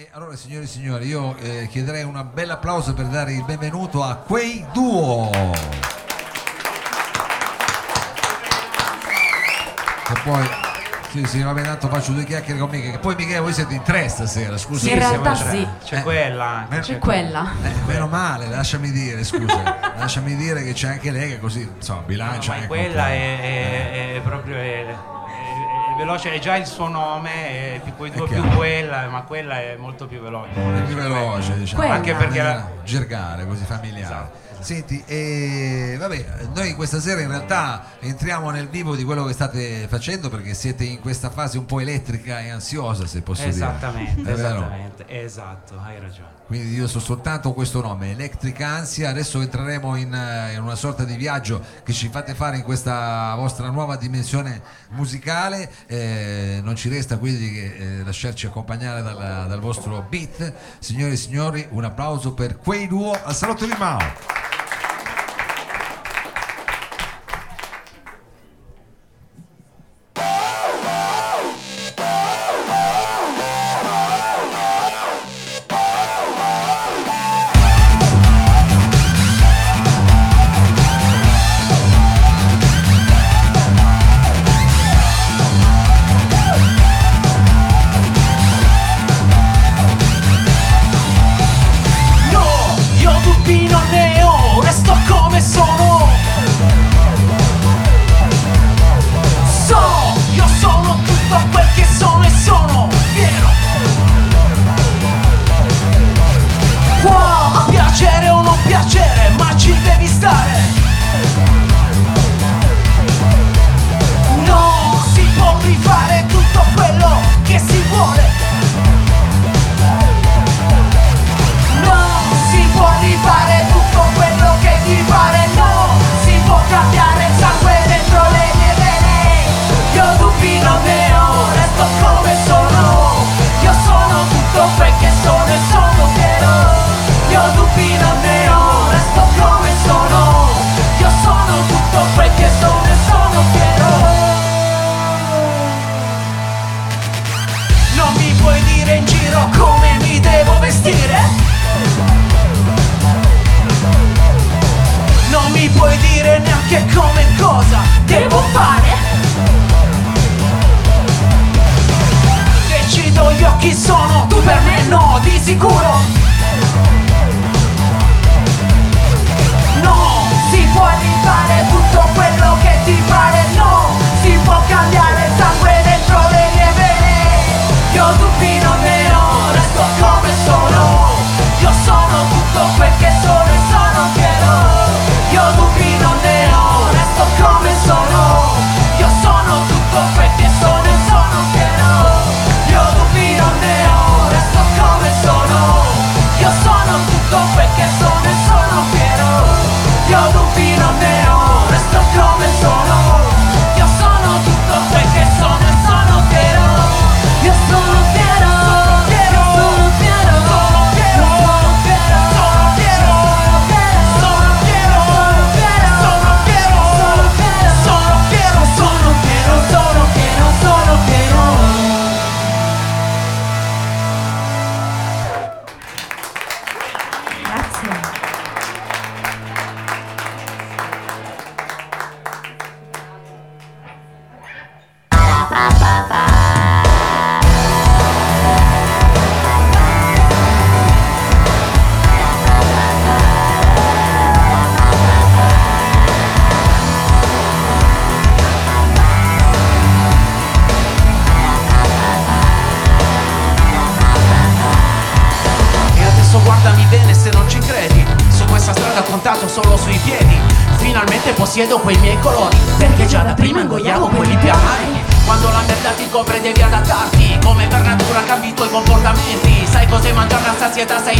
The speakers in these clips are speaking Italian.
E allora signore e signori, io eh, chiederei un bel applauso per dare il benvenuto a quei duo. E poi, sì, sì, vabbè, tanto faccio due chiacchiere con Michele, che poi Michele voi siete in tre stasera, scusa. Sì, in realtà sì. C'è Eh. quella anche. C'è quella. Eh, meno male, lasciami dire, scusa, lasciami dire che c'è anche lei che così, insomma, No, bilancia. ma ecco, quella è, è- è proprio è veloce, è già il suo nome, è più, poi È due più quella, ma quella è molto più veloce. è più veloce, diciamo. Quella. Anche perché la- gergale, così familiare. Esatto. Senti, e vabbè, noi questa sera in realtà entriamo nel vivo di quello che state facendo perché siete in questa fase un po' elettrica e ansiosa, se posso Esattamente, dire. Vero? esattamente, esatto, hai ragione. Quindi io so soltanto questo nome, Electric Ansia. Adesso entreremo in, eh, in una sorta di viaggio che ci fate fare in questa vostra nuova dimensione musicale. Eh, non ci resta quindi che eh, lasciarci accompagnare dal, dal vostro beat. Signore e signori, un applauso per quei duo al Salotto di Mao.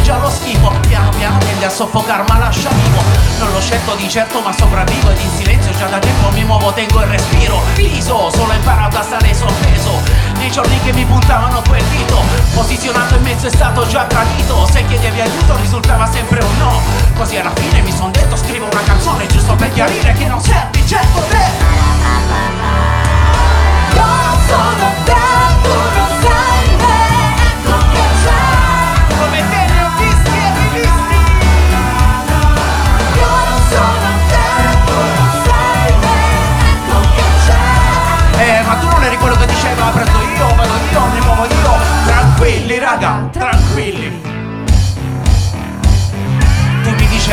Già lo schifo. Piano piano tende a soffocare ma lascia vivo. Non l'ho scelto di certo ma sopravvivo Ed in silenzio già da tempo mi muovo, tengo il respiro. Piso, solo imparato a stare sospeso nei giorni che mi puntavano quel dito Posizionato in mezzo è stato già tradito. Se chiedevi aiuto risultava sempre un no. Così alla fine mi son detto scrivo una canzone Giusto per chiarire che non servi certo te Io sono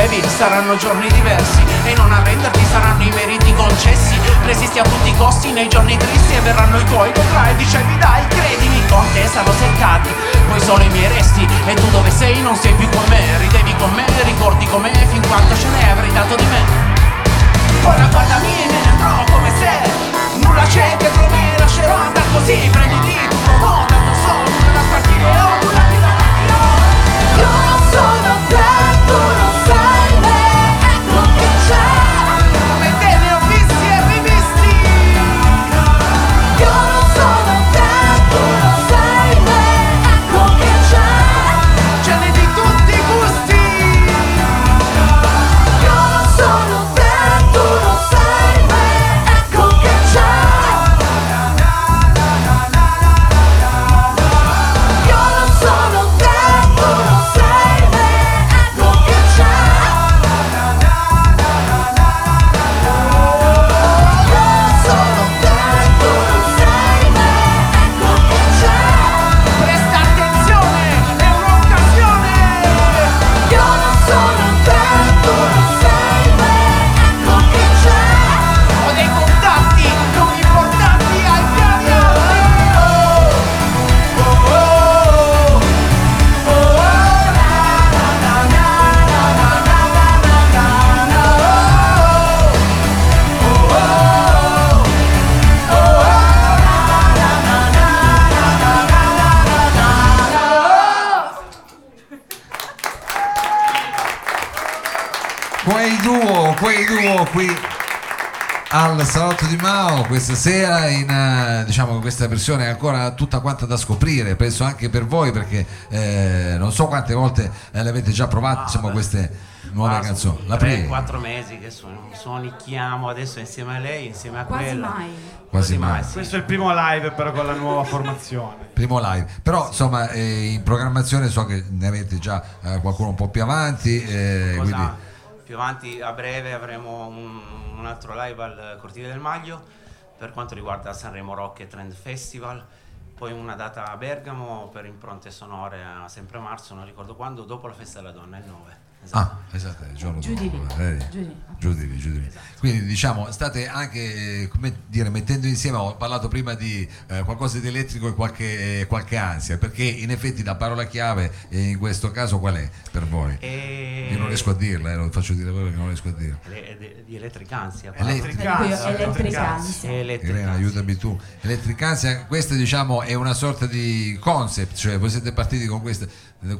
Dicevi saranno giorni diversi. E non arrenderti saranno i meriti concessi. Resisti a tutti i costi nei giorni tristi E verranno i tuoi potrai dicevi dai credimi Con te sarò seccati. Poi solo i miei resti. E tu dove sei? Non sei più con me. Ridevi con me, ricordi con me Fin quanto ce ne avrei dato di me. Ora guardami e me ne andrò come se. Nulla c'è dietro me Lascerò andare così. Prenditi tutto no Tanto so nulla da partire Ho nulla oh. Io non sono te, al Salotto di Mao questa sera in eh, diciamo questa versione è ancora tutta quanta da scoprire penso anche per voi perché eh, non so quante volte eh, le avete già provate insomma queste nuove Ah, canzoni sono la tre, prima quattro mesi che suon- suonichiamo adesso insieme a lei, insieme a Quasi quella. mai. quasi mai sì. Questo è il primo live però con la nuova formazione. primo live però insomma eh, in programmazione so che ne avete già eh, qualcuno un po' più avanti eh, quindi Più avanti a breve avremo un, un altro live al Cortile del Maglio per quanto riguarda Sanremo Rock e Trend Festival, poi una data a Bergamo per impronte sonore sempre a marzo, non ricordo quando, dopo la festa della donna, il 9. Esatto. Ah, esatto, il giorno Giù di dopo. di lì, giù di lì. Quindi diciamo, state anche, eh, come dire, mettendo insieme, ho parlato prima di eh, qualcosa di elettrico e qualche, eh, qualche ansia, perché in effetti la parola chiave eh, in questo caso qual è per voi? E... Io non riesco a dirla, eh, lo faccio dire a voi perché non riesco a dirla. Le- di. Elettricanza. Irene, aiutami tu. Elettricanza, questa diciamo è una sorta di concept, cioè voi siete partiti con questa,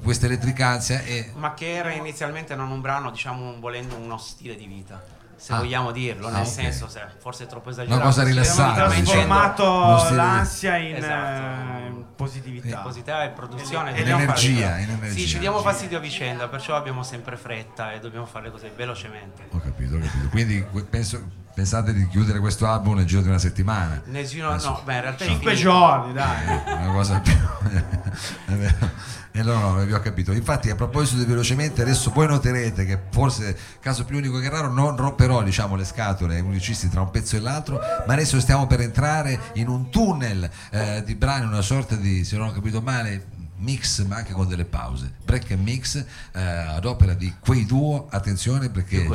questa elettricanza e Ma che era inizialmente non un brano, diciamo volendo uno stile di vita, se Ah. vogliamo dirlo, Ah, nel ok. senso, se forse è troppo esagerato. cosa Stiamo rilassata, Abbiamo trasformato stile l'ansia in, Esatto. eh, in positività. Positività e produzione In e energia, in energia. Sì, ci diamo fastidio a vicenda, perciò abbiamo sempre fretta e dobbiamo fare le cose velocemente. Ho capito, ho capito. Quindi penso- pensate di chiudere questo album nel giro di una settimana. Nessuno, Adesso- no, beh, in realtà Cinque finito. giorni, dai. Una cosa più. E no, no, vi ho capito. Infatti, a proposito di velocemente, adesso voi noterete che forse, caso più unico che raro, non romperò diciamo, le scatole ai musicisti tra un pezzo e l'altro, ma adesso stiamo per entrare in un tunnel eh, di brani, una sorta di, se non ho capito male, mix ma anche con delle pause break and mix eh, ad opera di quei duo attenzione perché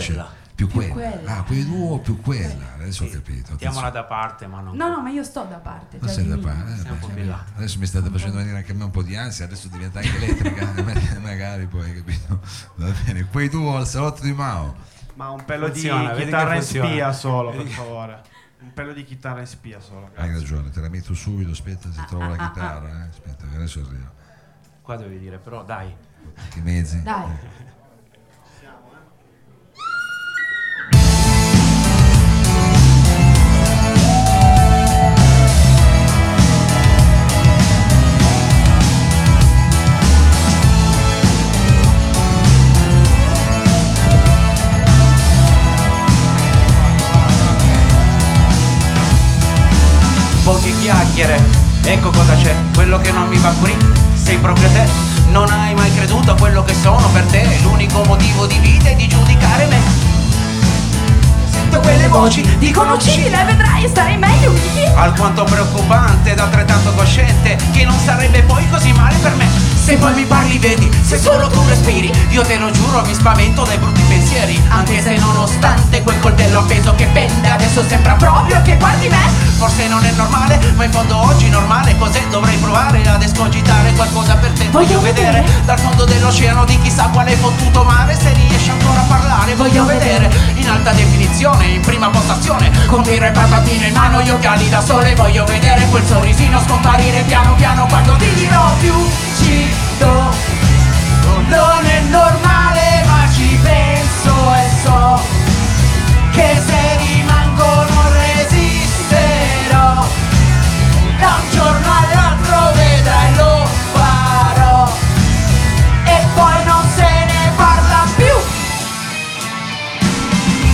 Più quella. più quella. ah quei duo più quella adesso ho capito Mettiamola da parte, ma non. No, no, ma io sto da parte. Ma già sei da parte, eh, po' beh, adesso mi state facendo venire anche a me un po' di ansia, adesso diventa anche elettrica, magari poi, capito? Va bene, quei duo al salotto di Mao. Ma un pelo Funziona, di chitarra in spia solo, per favore. Un pelo di chitarra in spia solo. Hai grazie. ragione, te la metto subito, aspetta se trovo la chitarra, eh. aspetta che adesso arrivo. Qua devi dire, però dai. Anche i mezzi. Dai. Poche chiacchiere, ecco cosa c'è, quello che non mi va qui, sei proprio te. Non hai mai creduto a quello che sono per te, l'unico motivo di vita è di giudicare me. Sento quelle voci, Dicono uccidile, vedrai starai meglio alquanto preoccupante ed altrettanto cosciente che non sarebbe poi così male per me. Se poi mi parli vedi, se solo tu respiri Io te lo giuro mi spavento dai brutti pensieri Anche se nonostante quel coltello appeso che pende Adesso sembra proprio che guardi me. Forse non è normale, ma in fondo oggi normale Cos'è? Dovrei provare ad escogitare qualcosa per te. Voglio vedere dal fondo dell'oceano di chissà quale fottuto mare Se riesci ancora a parlare. Voglio vedere In alta definizione, in prima postazione Con birra e patatine in mano, gli occhiali da sole. Voglio vedere quel sorrisino scomparire piano piano Quando ti dirò più do Non è normale ma ci penso e so Che se rimango non resisterò. Da un giorno all'altro vedrai lo farò. E poi non se ne parla più.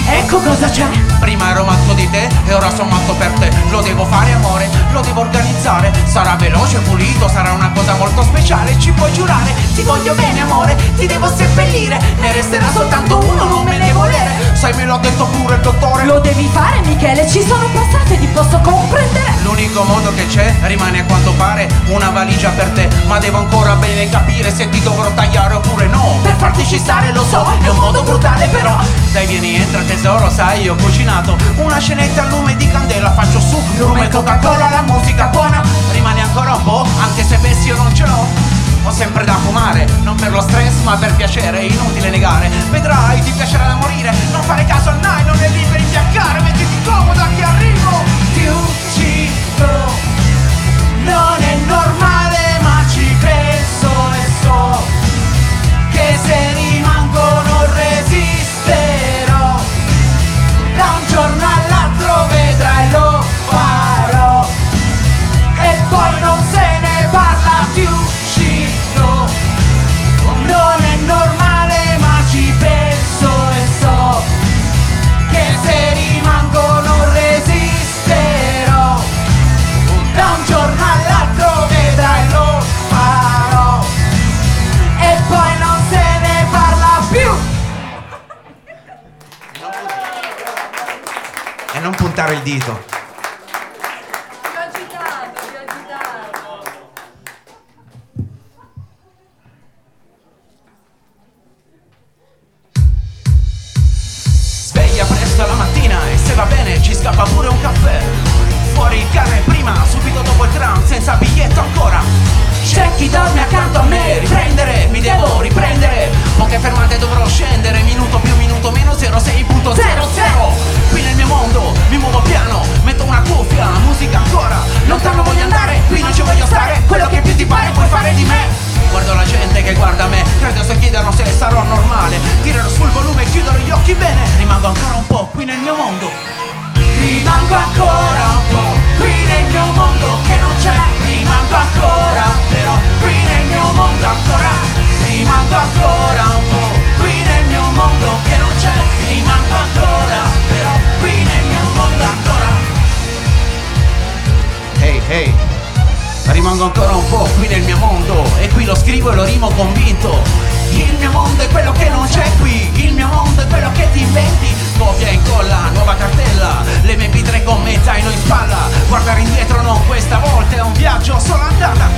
Ecco cosa c'è Prima ero matto di te e ora sono matto per te. Lo devo fare amore, lo devo organizzare. Sarà veloce, pulito, sarà una cosa molto speciale. Ci puoi giurare, ti voglio bene amore Ti devo seppellire, ne resterà soltanto uno, non me ne l'ha detto pure il dottore. Lo devi fare Michele, ci sono passate, ti posso comprendere. L'unico modo che c'è rimane a quanto pare una valigia per te Ma devo ancora bene capire se ti dovrò tagliare oppure no. Per farti ci stare lo so, è un modo brutale però Dai vieni entra tesoro, sai io ho cucinato Una scenetta a lume di candela faccio su Rum e Coca-Cola, la musica buona Rimane ancora un po', anche se pensi io non ce l'ho ho sempre da fumare, non per lo stress ma per piacere, inutile negare. Vedrai, ti piacerà da morire, non fare caso al nylon e lì per imbiancare Mettiti comoda che arrivo, ti uccido. Non è normale ma ci penso e so Che se va bene ci scappa pure un caffè. Fuori il cane prima, subito dopo il tram, senza biglietto ancora. C'è chi dorme accanto a me, riprendere, mi devo riprendere. Poche fermate dovrò scendere, minuto più minuto meno 06.00 Qui nel mio mondo, mi muovo piano, metto una cuffia, musica ancora. Lontano voglio andare, qui non ci voglio stare, quello che più ti pare puoi fare di me Guardo la gente che guarda me, credo se chiedono se sarò normale. Tirano sul volume e chiudono gli occhi bene. Rimango ancora un po' qui nel mio mondo. Rimango ancora un po' qui nel mio mondo che non c'è. Rimango ancora però qui nel mio mondo ancora. Rimango ancora un po' qui nel mio mondo che non c'è ancora un po' qui nel mio mondo. E qui lo scrivo e lo rimo convinto. Il mio mondo è quello che non c'è qui. Il mio mondo è quello che ti inventi. Copia e incolla, nuova cartella. Le mie MP3 con me, zaino in spalla. Guardare indietro no, questa volta è un viaggio solo andata.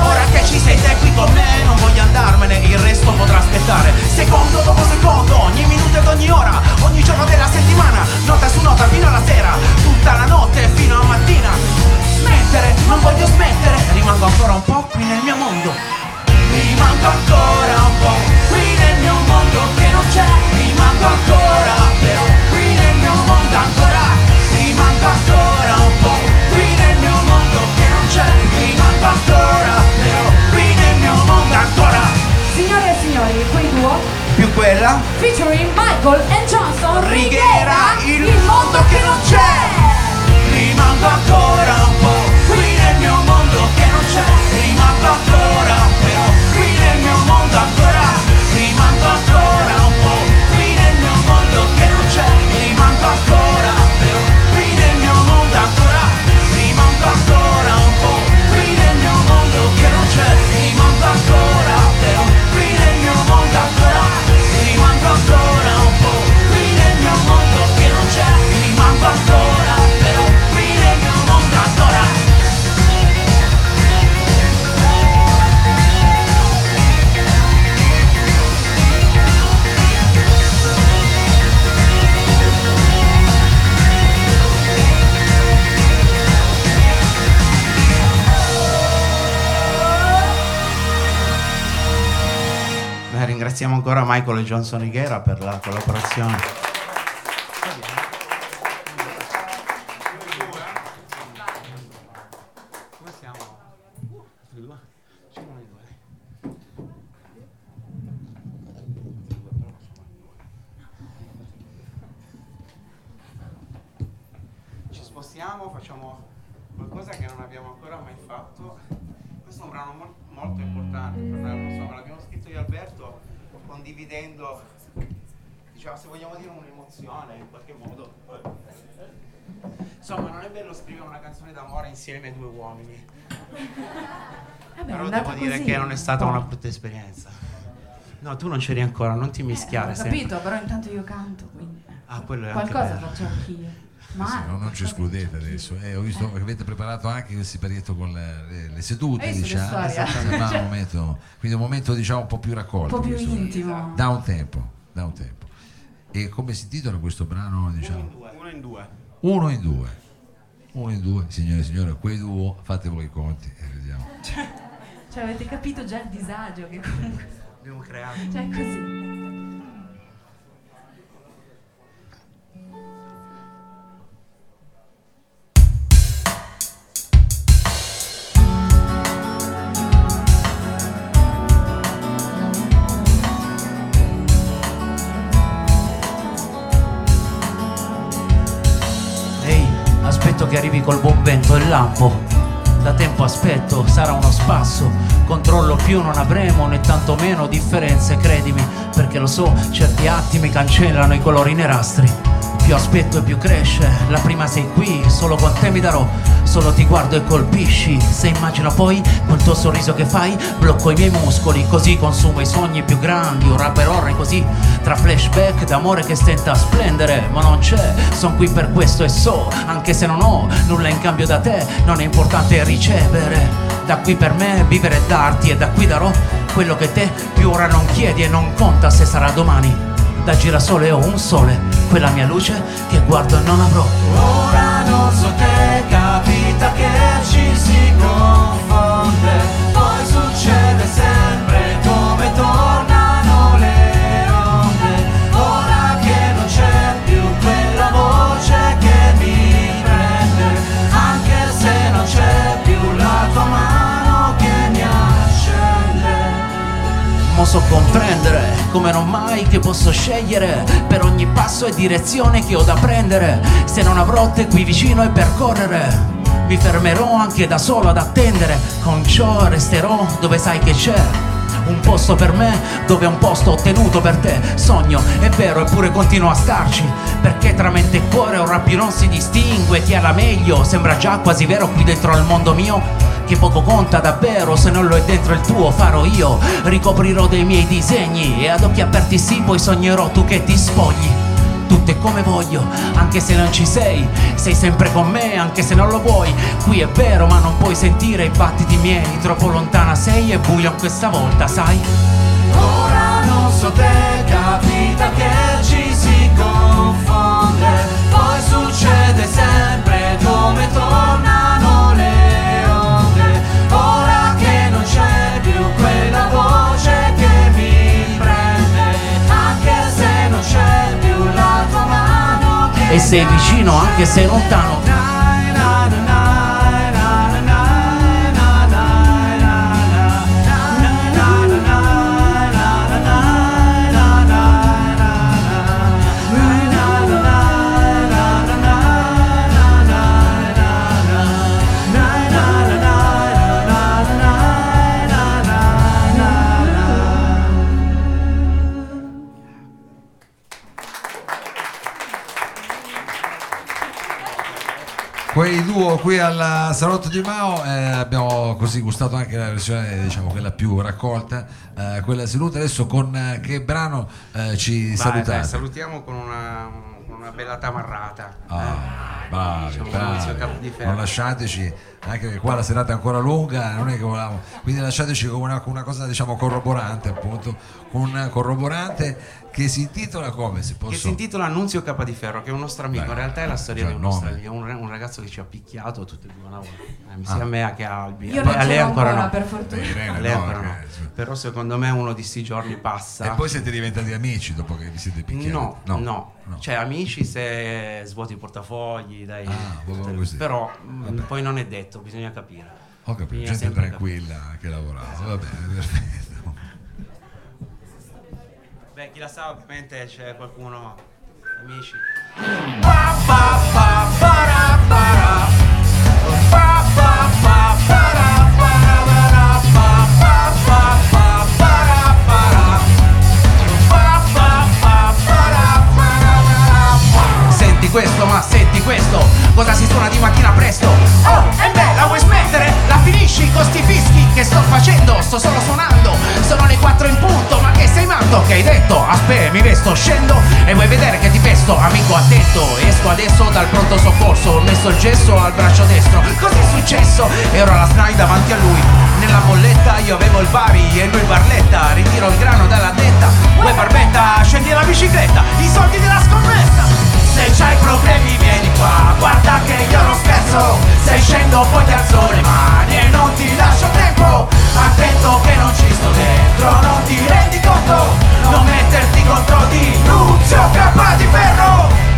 Ora che ci sei te qui con me Non voglio andarmene, il resto potrà aspettare. Secondo dopo secondo, ogni minuto ed ogni ora Ogni giorno della settimana. Nota su nota fino alla sera Tutta la notte fino a mattina Smettere, non voglio smettere. Rimango ancora un po' qui nel mio mondo. Rimango ancora un po' qui nel mio mondo che non c'è. Rimango ancora ancora Michael e Johnson Higuera per la collaborazione. Ci spostiamo, facciamo qualcosa che non abbiamo ancora mai fatto. Questo è un brano mol- molto importante per noi, insomma, l'abbiamo scritto io Alberto condividendo, diciamo, se vogliamo dire un'emozione in qualche modo. Insomma, non è bello scrivere una canzone d'amore insieme ai due uomini. Vabbè, Però devo dire così. che non è stata una brutta esperienza. No, tu non c'eri ancora, non ti eh, mischiare Ho sempre. capito, però intanto io canto, quindi Ah, quello è qualcosa faccio anch'io. Ma Sì, no, non ci escludete adesso. Eh, ho visto che avete preparato anche il siparietto con le, le- le sedute, diciamo. Sembra un momento, quindi un momento diciamo un po' più raccolto. un po' più questo. intimo. Da un tempo, da un tempo. E come si intitola questo brano? Diciamo? Uno in due. Uno in due. Uno in due, signore e signori, quei due, fate voi i conti e vediamo. Cioè, avete capito già il disagio che comunque. Abbiamo creato. Cioè, così. Lampo. Da tempo aspetto, sarà uno spasso. Controllo più non avremo né tantomeno differenze, credimi, perché lo so, certi attimi cancellano i colori nerastri. Più aspetto e più cresce, la prima sei qui, solo con te mi darò, solo ti guardo e colpisci. Se immagino poi quel tuo sorriso che fai, blocco i miei muscoli, così consumo i sogni più grandi, ora per ora e così, tra flashback d'amore che stenta a splendere, ma non c'è, son qui per questo e so, anche se non ho nulla in cambio da te, non è importante ricevere. Da qui per me vivere e darti e da qui darò quello che te più ora non chiedi e non conta se sarà domani. Da girasole ho un sole, quella mia luce che guardo e non avrò. Ora non so te capita che ci si confonde. Poi succede sempre come tornano le onde Ora che non c'è più quella voce che mi prende. Anche se non c'è più la tua mano che mi accende. Mo so comprendere come non mai che posso scegliere per ogni passo e direzione che ho da prendere. Se non avrò te qui vicino e percorrere, mi fermerò anche da solo ad attendere. Con ciò resterò dove sai che c'è. Un posto per me dove un posto ottenuto per te. Sogno, è vero, eppure continuo a starci. Perché tra mente e cuore ora più non si distingue chi ha la meglio. Sembra già quasi vero qui dentro al mondo mio che poco conta davvero se non lo è dentro il tuo farò io ricoprirò dei miei disegni e ad occhi aperti sì poi sognerò tu che ti spogli tutto è come voglio anche se non ci sei sei sempre con me anche se non lo vuoi. Qui è vero ma non puoi sentire i battiti miei troppo lontana sei e buio questa volta sai? Ora non so te capita che ci si confonde Poi succede sempre come tornano e sei vicino anche se lontano qui al Salotto di Mao eh, abbiamo così gustato anche la versione diciamo quella più raccolta, eh, quella seduta. Adesso con eh, che brano eh, ci Vai, salutate? dai, salutiamo con una, una bella tamarrata. Ah, bravi, Diciamo, bravi. Non lasciateci anche perché qua la serata è ancora lunga, non è che volevamo. Quindi lasciateci con una, una cosa diciamo corroborante, appunto, con un corroborante che si intitola come si posso Che si intitola Annunzio Capadiferro, che è un nostro amico. Beh, In realtà è la storia già di un nostro amico, un, un ragazzo che ci ha picchiato tutte e due una volta. Eh, Ah. sia a me che a Albi. Io a non lei ancora ancora, no. per fortuna. Beh, Irene, A lei no, ancora no. che- Però secondo me uno di sti giorni passa. E poi siete diventati amici dopo che vi siete picchiati? No, no, no. Cioè, amici se svuoti i portafogli, dai. Ah, tutte. Però mh, Vabbè. poi non è detto, bisogna capire. Ho capito, Bisogna gente tranquilla che lavorava, va bene, perfetto. Beh, chi la sa, ovviamente c'è qualcuno, amici. Senti questo, ma senti questo Cosa si suona di mattina Vesto, scendo. E vuoi vedere che ti pesto? Amico attento Esco adesso dal pronto soccorso. Ho messo il gesso al braccio destro. Cos'è successo? Ero alla SNAI davanti a lui. Nella bolletta io avevo il Bari e lui Barletta. Ritiro il grano dalla detta Vuoi barbetta? Scendi la bicicletta. I soldi della scommessa. Se c'hai problemi vieni qua, guarda che io non scherzo Se scendo poi ti alzo le mani e non ti lascio tempo Attento che non ci sto dentro, non ti rendi conto Non metterti contro di Nunzio Capra di Ferro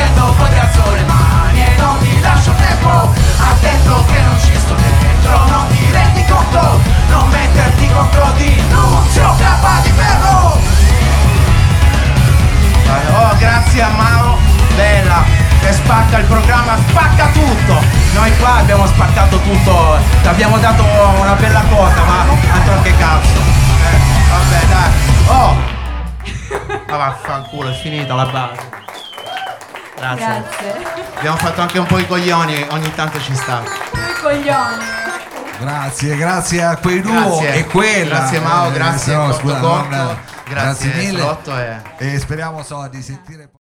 Se scendo poi ti alzo le mani e non ti lascio tempo! Attento che non ci sto dentro, non ti rendi conto! Non metterti contro di Lucio Capra di ferro! Oh, grazie a Mao, bella, che spacca il programma, spacca tutto. Noi qua abbiamo spaccato tutto, ti abbiamo dato una bella quota, ma altro che cazzo. Eh, vabbè, dai. Oh! Ma vaffanculo, è finita la base. Grazie. Grazie. Abbiamo fatto anche un po' i coglioni, ogni tanto ci sta. Due coglioni. Grazie, grazie a quei duo Grazie. e quella. Grazie Mao, Eh, grazie no, scusa, Corto, non- grazie mille. E... E speriamo so, di sentire